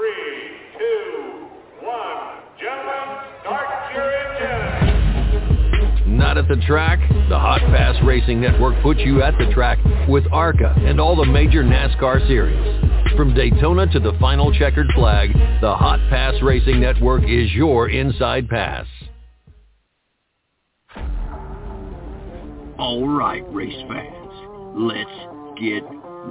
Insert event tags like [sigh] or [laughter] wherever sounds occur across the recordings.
three, two, one. Gentlemen, start your. Not at the track? The Hot Pass Racing Network puts you at the track with ARCA and all the major NASCAR series. From Daytona to the final checkered flag, the Hot Pass Racing Network is your inside pass. All right, race fans, let's get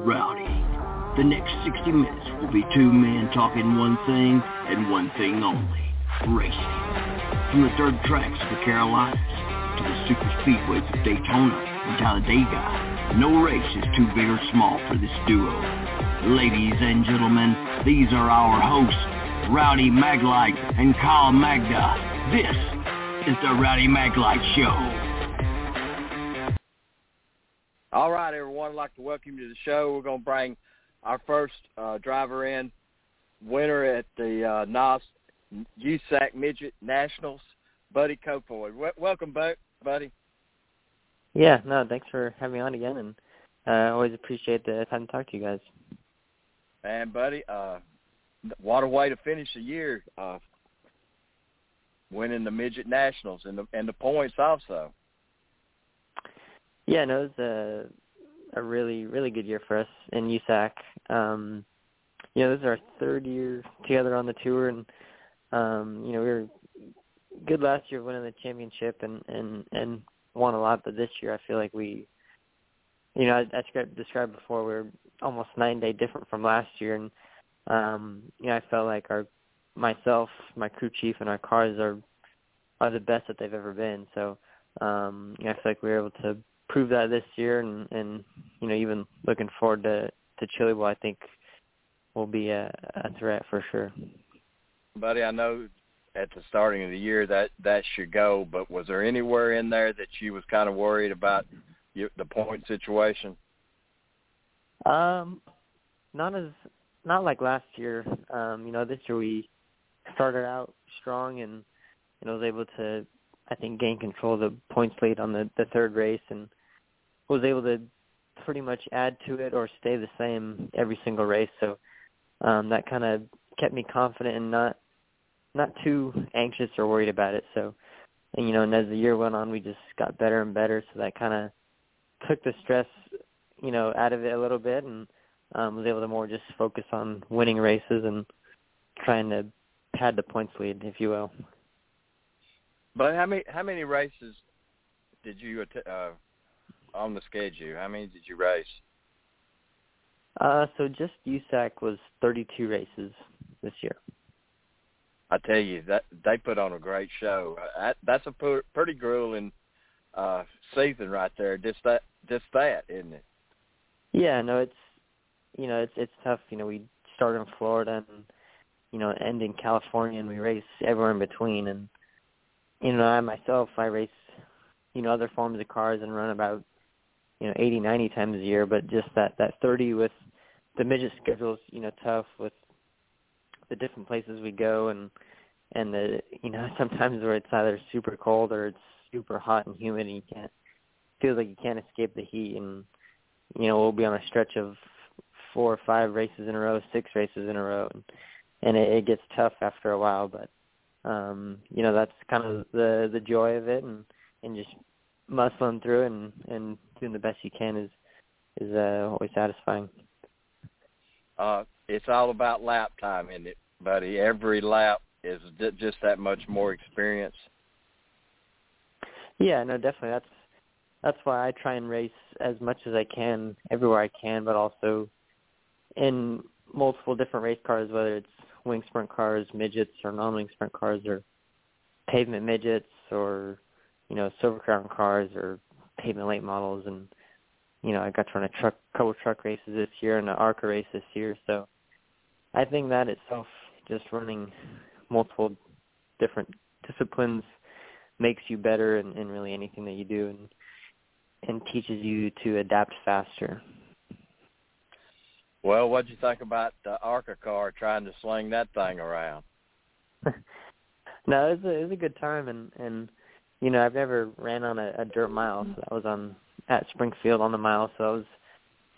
rowdy. The next 60 minutes will be two men talking one thing and one thing only, racing. From the dirt tracks of the Carolinas to the super speedways of Daytona and Talladega, no race is too big or small for this duo. Ladies and gentlemen, these are our hosts, Rowdy Maglite and Kyle Magda. This is the Rowdy Maglite Show. All right, everyone. I'd like to welcome you to the show. We're going to bring our first uh, driver in, winner at the uh, NOS USAC Midget Nationals, Buddy Kofoid. W- welcome, back, Buddy. Yeah, no, thanks for having me on again, and I uh, always appreciate the time to talk to you guys. And, Buddy, uh, what a way to finish the year, uh, winning the Midget Nationals and the, and the points also. Yeah, no, it was a a really really good year for us in USAC. Um, you know, this is our third year together on the tour, and um, you know we were good last year winning the championship and and and won a lot. But this year, I feel like we, you know, I, I described, before we are almost nine day different from last year, and um, you know I felt like our myself, my crew chief, and our cars are are the best that they've ever been. So um, you know, I feel like we were able to prove that this year, and and you know even looking forward to to Chili Bowl, I think will be a, a threat for sure. Buddy, I know at the starting of the year that that should go, but was there anywhere in there that you was kind of worried about you, the point situation? Um, not as not like last year. Um, you know, this year we started out strong and you know was able to I think gain control of the points lead on the the third race and was able to pretty much add to it or stay the same every single race. So um, that kind of kept me confident and not not too anxious or worried about it. So and, you know, and as the year went on, we just got better and better. So that kind of took the stress, you know, out of it a little bit, and um, was able to more just focus on winning races and trying to pad the points lead, if you will. But how many how many races did you uh, on the schedule? How many did you race? Uh, so just USAC was 32 races this year. I tell you that they put on a great show. That, that's a pretty grueling uh, season right there. Just that, just that, isn't it? Yeah, no, it's you know it's it's tough. You know, we start in Florida and you know end in California, and we race everywhere in between. And you know, I myself I race you know other forms of cars and run about you know 80 90 times a year but just that that 30 with the midget schedule's you know tough with the different places we go and and the you know [laughs] sometimes where it's either super cold or it's super hot and humid and you can't feels like you can't escape the heat. And you know we'll be on a stretch of four or five races in a row six races in a row. And and it, it gets tough after a while but um you know that's kind of the the joy of it and and just muscling through and and doing the best you can is is uh, always satisfying. Uh, it's all about lap time, isn't it, buddy? Every lap is just that much more experience. Yeah, no, definitely. That's that's why I try and race as much as I can everywhere I can, but also in multiple different race cars, whether it's wing sprint cars, midgets, or non-wing sprint cars, or pavement midgets, or you know silver crown cars, or pavement late models, and you know I got to run a truck, couple truck races this year and an ARCA race this year. So I think that itself, just running multiple different disciplines, makes you better in, in really anything that you do, and and teaches you to adapt faster. Well, what'd you think about the ARCA car trying to sling that thing around? [laughs] no, it was a it was a good time, and and you know, I've never ran on a, a dirt mile. So that was on at Springfield on the mile, so that was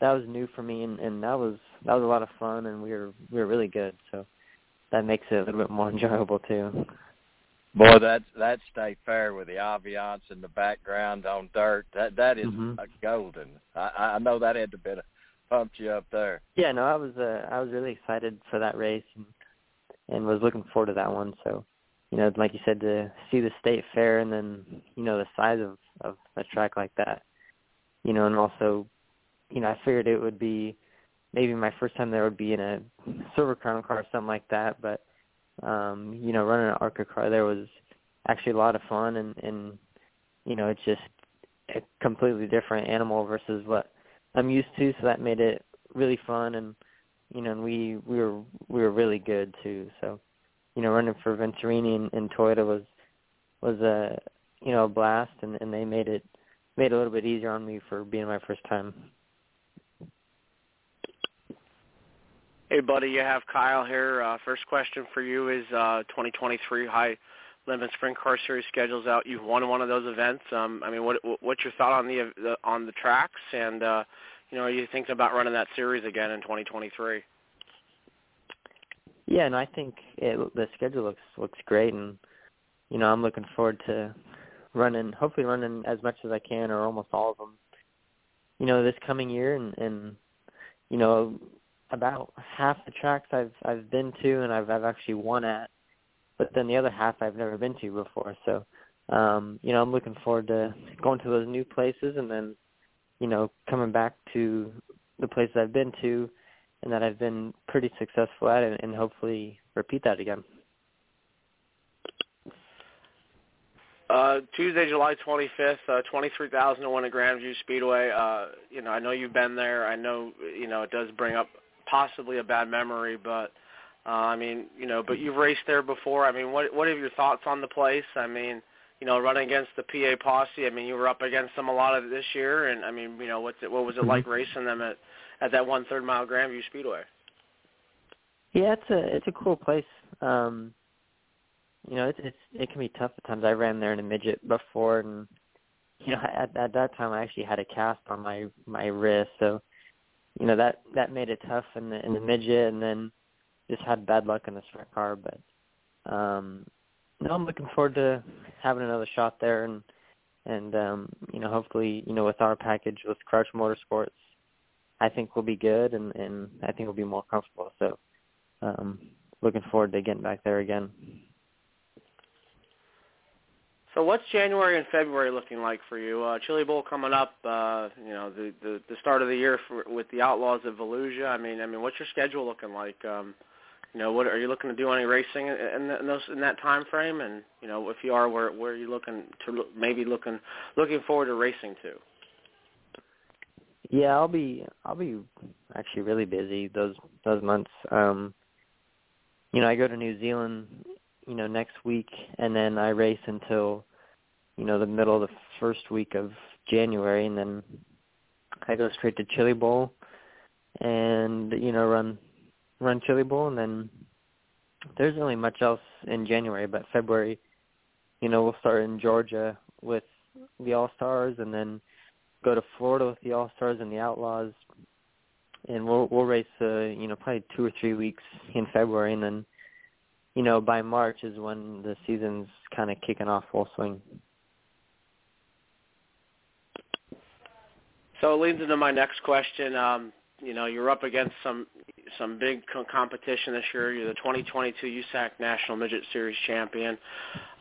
that was new for me, and, and that was that was a lot of fun, and we were we were really good. So that makes it a little bit more [laughs] enjoyable too. Boy, that that state fair with the ambiance in the background on dirt that that is Mhm. a golden. I, I know that had to be pumped you up there. Yeah, no, I was uh, I was really excited for that race and and was looking forward to that one. So, you know, like you said, to see the state fair and then you know the size of of a track like that, you know, and also, you know, I figured it would be maybe my first time there would be in a silver crown car or something like that, but um, you know, running an ARCA car there was actually a lot of fun and and you know, it's just a completely different animal versus what I'm used to, so that made it really fun and you know, and we we were we were really good too. So, you know, running for Venturini and, and Toyota was was a you know a blast, and and they made it made it a little bit easier on me for being my first time. Hey, buddy, you have Kyle here. Uh, first question for you is uh, 2023 High Limit Sprint Car Series schedules out. You've won one of those events. Um, I mean, what what's your thought on the, the on the tracks, and uh, you know, are you thinking about running that series again in 2023? Yeah, and I think it, the schedule looks looks great, and you know, I'm looking forward to running, hopefully running as much as I can, or almost all of them. You know, this coming year, and and you know, about half the tracks I've I've been to and I've I've actually won at, but then the other half I've never been to before. So, um, you know, I'm looking forward to going to those new places and then, you know, coming back to the places I've been to and that I've been pretty successful at and, and hopefully repeat that again. Uh, Tuesday, July 25th, uh, 23,000 to win at Grandview Speedway. Uh, you know, I know you've been there. I know, you know, it does bring up possibly a bad memory, but uh, I mean, you know, but you've raced there before. I mean, what what are your thoughts on the place? I mean, you know, running against the PA posse. I mean, you were up against them a lot of this year, and I mean, you know, what's it? What was it like racing them at at that one third mile Grandview Speedway? Yeah, it's a it's a cool place. Um, you know, it's it's it can be tough at times. I ran there in a midget before, and you know, at at that time I actually had a cast on my my wrist, so you know that that made it tough in the in the midget, and then just had bad luck in the sprint car. But um, no, I'm looking forward to having another shot there, and and um, you know hopefully you know with our package with Crouch Motorsports, I think we'll be good, and and I think we'll be more comfortable. So um, looking forward to getting back there again. So what's January and February looking like for you? Uh, Chili Bowl coming up. Uh, you know the, the the start of the year for, with the Outlaws of Volusia. I mean, I mean, what's your schedule looking like? Um, you know, what are you looking to do any racing in, in, those in that time frame? And you know, if you are, where where are you looking to maybe looking looking forward to racing to? Yeah, I'll be I'll be actually really busy those those months. Um, you know, I go to New Zealand you know, next week, and then I race until, you know, the middle of the first week of January, and then I go straight to Chili Bowl, and you know, run run Chili Bowl, and then there's really much else in January, but February, you know, we'll start in Georgia with the All Stars, and then go to Florida with the All Stars and the Outlaws, and we'll we'll race, uh, you know, probably two or three weeks in February, and then you know, by March is when the season's kind of kicking off full swing. So it leads into my next question. Um, you know, you're up against some some big co- competition this year. You're the 2022 USAC National Midget Series champion.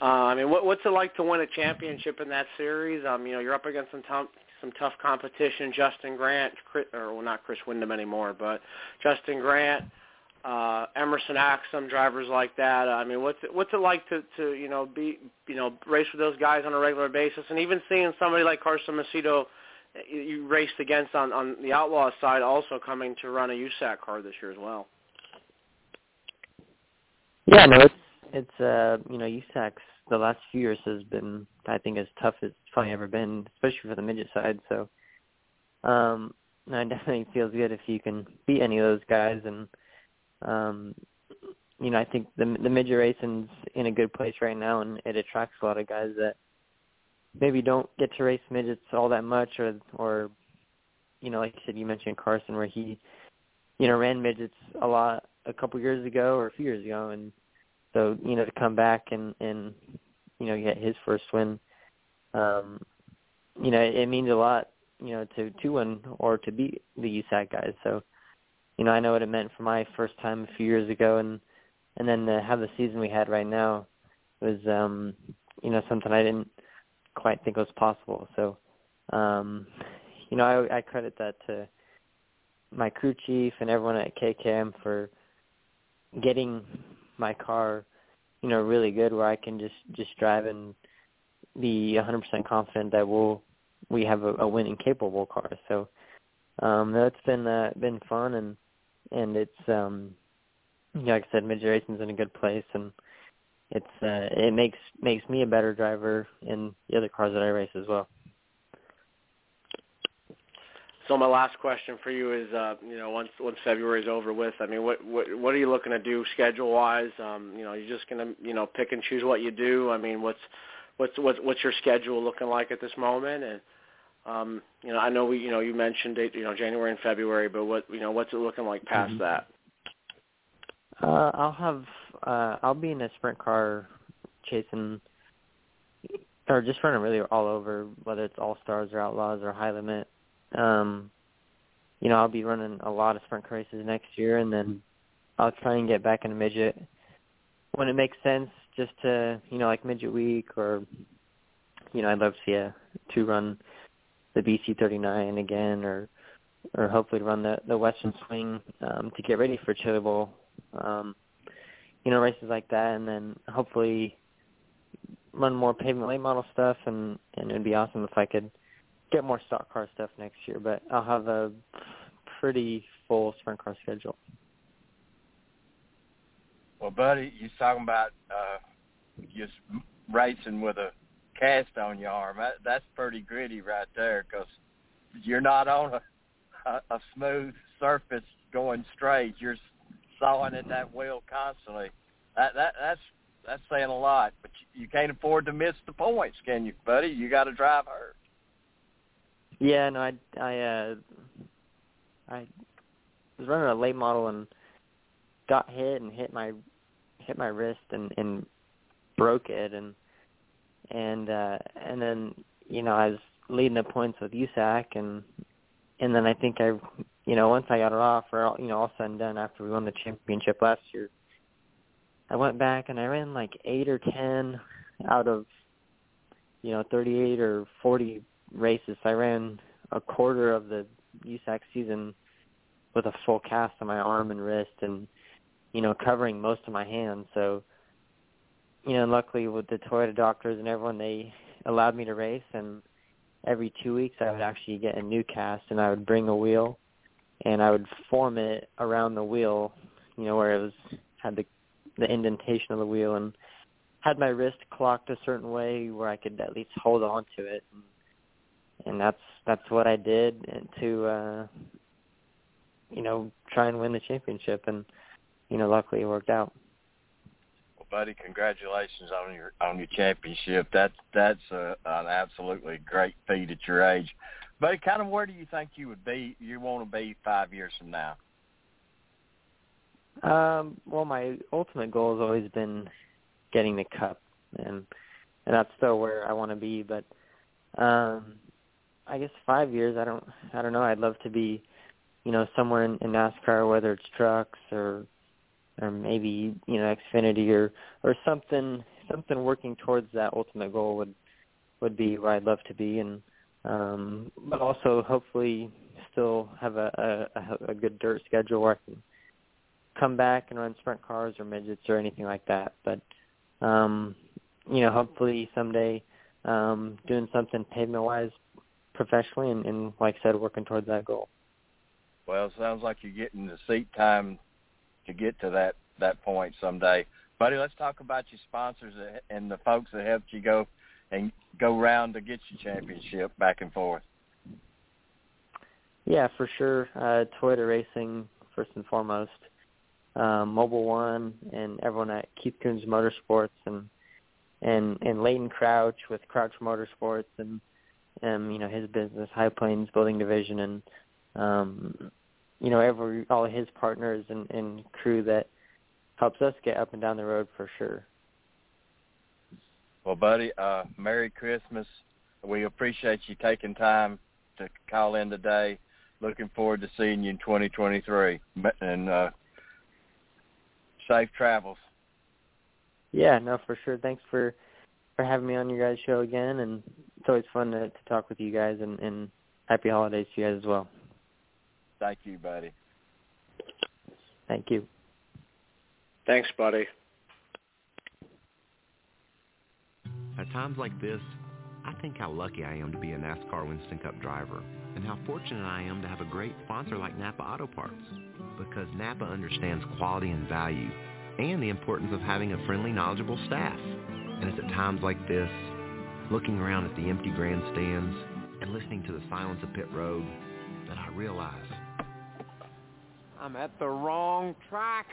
Uh, I mean, what, what's it like to win a championship in that series? Um, you know, you're up against some tough some tough competition. Justin Grant, Chris, or well, not Chris Windom anymore, but Justin Grant, uh, Emerson Axsom, drivers like that. I mean, what's it, what's it like to to you know be you know race with those guys on a regular basis, and even seeing somebody like Carson Macedo you, you raced against on on the Outlaw side, also coming to run a USAC car this year as well. Yeah, no, it's it's uh you know USAC's the last few years has been I think as tough as it's probably ever been, especially for the midget side. So, um, it definitely [laughs] feels good if you can beat any of those guys and um, you know, I think the the midget racing's in a good place right now, and it attracts a lot of guys that maybe don't get to race midgets all that much, or or you know, like you said, you mentioned Carson, where he, you know, ran midgets a lot a couple years ago or a few years ago, and so you know to come back and and you know get his first win, um, you know it, means a lot, you know to to win or to beat the USAC guys. So you know I know what it meant for my first time a few years ago, and and then to have the season we had right now was um, you know something I didn't quite think was possible. So um, you know I, I credit that to my crew chief and everyone at KKM for getting my car, you know, really good where I can just just drive and be 100% confident that we'll we have a, a winning capable car. So um that's been uh, been fun and and it's um you know, like I said, midget racing's in a good place and it's uh it makes makes me a better driver in the other cars that I race as well. So my last question for you is, uh, you know, once once February is over with, I mean, what what what are you looking to do schedule wise? Um, you know, you're just gonna you know pick and choose what you do. I mean, what's what's what's what's your schedule looking like at this moment? And um, you know, I know we you know you mentioned it, you know January and February, but what you know what's it looking like past mm-hmm. that? Uh, I'll have uh, I'll be in a sprint car chasing or just running really all over, whether it's all stars or outlaws or high limit um, you know, I'll be running a lot of sprint races next year, and then I'll try and get back in a midget when it makes sense, just to you know, like midget week, or you know, I'd love to see a to run the BC 39 again, or or hopefully run the the Western Swing um, to get ready for Chili Bowl. Um, you know, races like that, and then hopefully run more pavement late model stuff, and and it'd be awesome if I could get more stock car stuff next year, but I'll have a pretty full sprint car schedule. Well, buddy, you're talking about uh, just racing with a cast on your arm. That, that's pretty gritty right there because you're not on a, a, a smooth surface going straight. You're sawing at that wheel constantly. That that that's that's saying a lot. But you, you can't afford to miss the points, can you, buddy? You got to drive hard. Yeah, no, I I uh I was running a late model and got hit and hit my hit my wrist and and broke it and and uh and then you know I was leading the points with USAC and and then I think I you know once I got it off or all, you know all said and done after we won the championship last year I went back and I ran like 8 or 10 out of you know 38 or 40 races. I ran a quarter of the USAC season with a full cast on my arm and wrist and you know covering most of my hand so you know luckily with the Toyota doctors and everyone they allowed me to race. And every 2 weeks I would actually get a new cast and I would bring a wheel and I would form it around the wheel you know where it was had the the indentation of the wheel and had my wrist clocked a certain way where I could at least hold on to it. And and that's that's what I did to uh you know try and win the championship. And you know luckily it worked out. Well buddy congratulations on your on your championship. That that's a, an absolutely great feat at your age. Buddy kind of where do you think you would be you want to be five years from now? Um well my ultimate goal has always been getting the cup. And and that's still where I want to be but um I guess five years. I don't I don't know. I'd love to be, you know, somewhere in, in NASCAR, whether it's trucks or or maybe you know Xfinity or or something something working towards that ultimate goal would would be where I'd love to be, and um, but also hopefully still have a, a a good dirt schedule where I can come back and run sprint cars or midgets or anything like that. But um, you know, hopefully someday um, doing something pavement wise professionally and, and like I said, working towards that goal. Well, it sounds like you're getting the seat time to get to that that point someday, buddy. Let's talk about your sponsors and the folks that helped you go and go round to get your championship back and forth. Yeah, for sure. Uh, Toyota Racing first and foremost, um, Mobil One, and everyone at Keith Kunz Motorsports, and and and Leighton Crouch with Crouch Motorsports, and um, you know, his business, High Plains Building Division, and um, you know every all his partners and, and crew that helps us get up and down the road for sure. Well, buddy, uh, Merry Christmas. We appreciate you taking time to call in today. Looking forward to seeing you in 2023, and uh, safe travels. Yeah, no, for sure. Thanks for for having me on your guys' show again, and it's always fun to, to talk with you guys. And, and happy holidays to you guys as well. Thank you, buddy. Thank you. Thanks, buddy. At times like this, I think how lucky I am to be a NASCAR Winston Cup driver and how fortunate I am to have a great sponsor like Napa Auto Parts because Napa understands quality and value and the importance of having a friendly, knowledgeable staff. And it's at times like this, looking around at the empty grandstands and listening to the silence of pit road, that I realize I'm at the wrong track.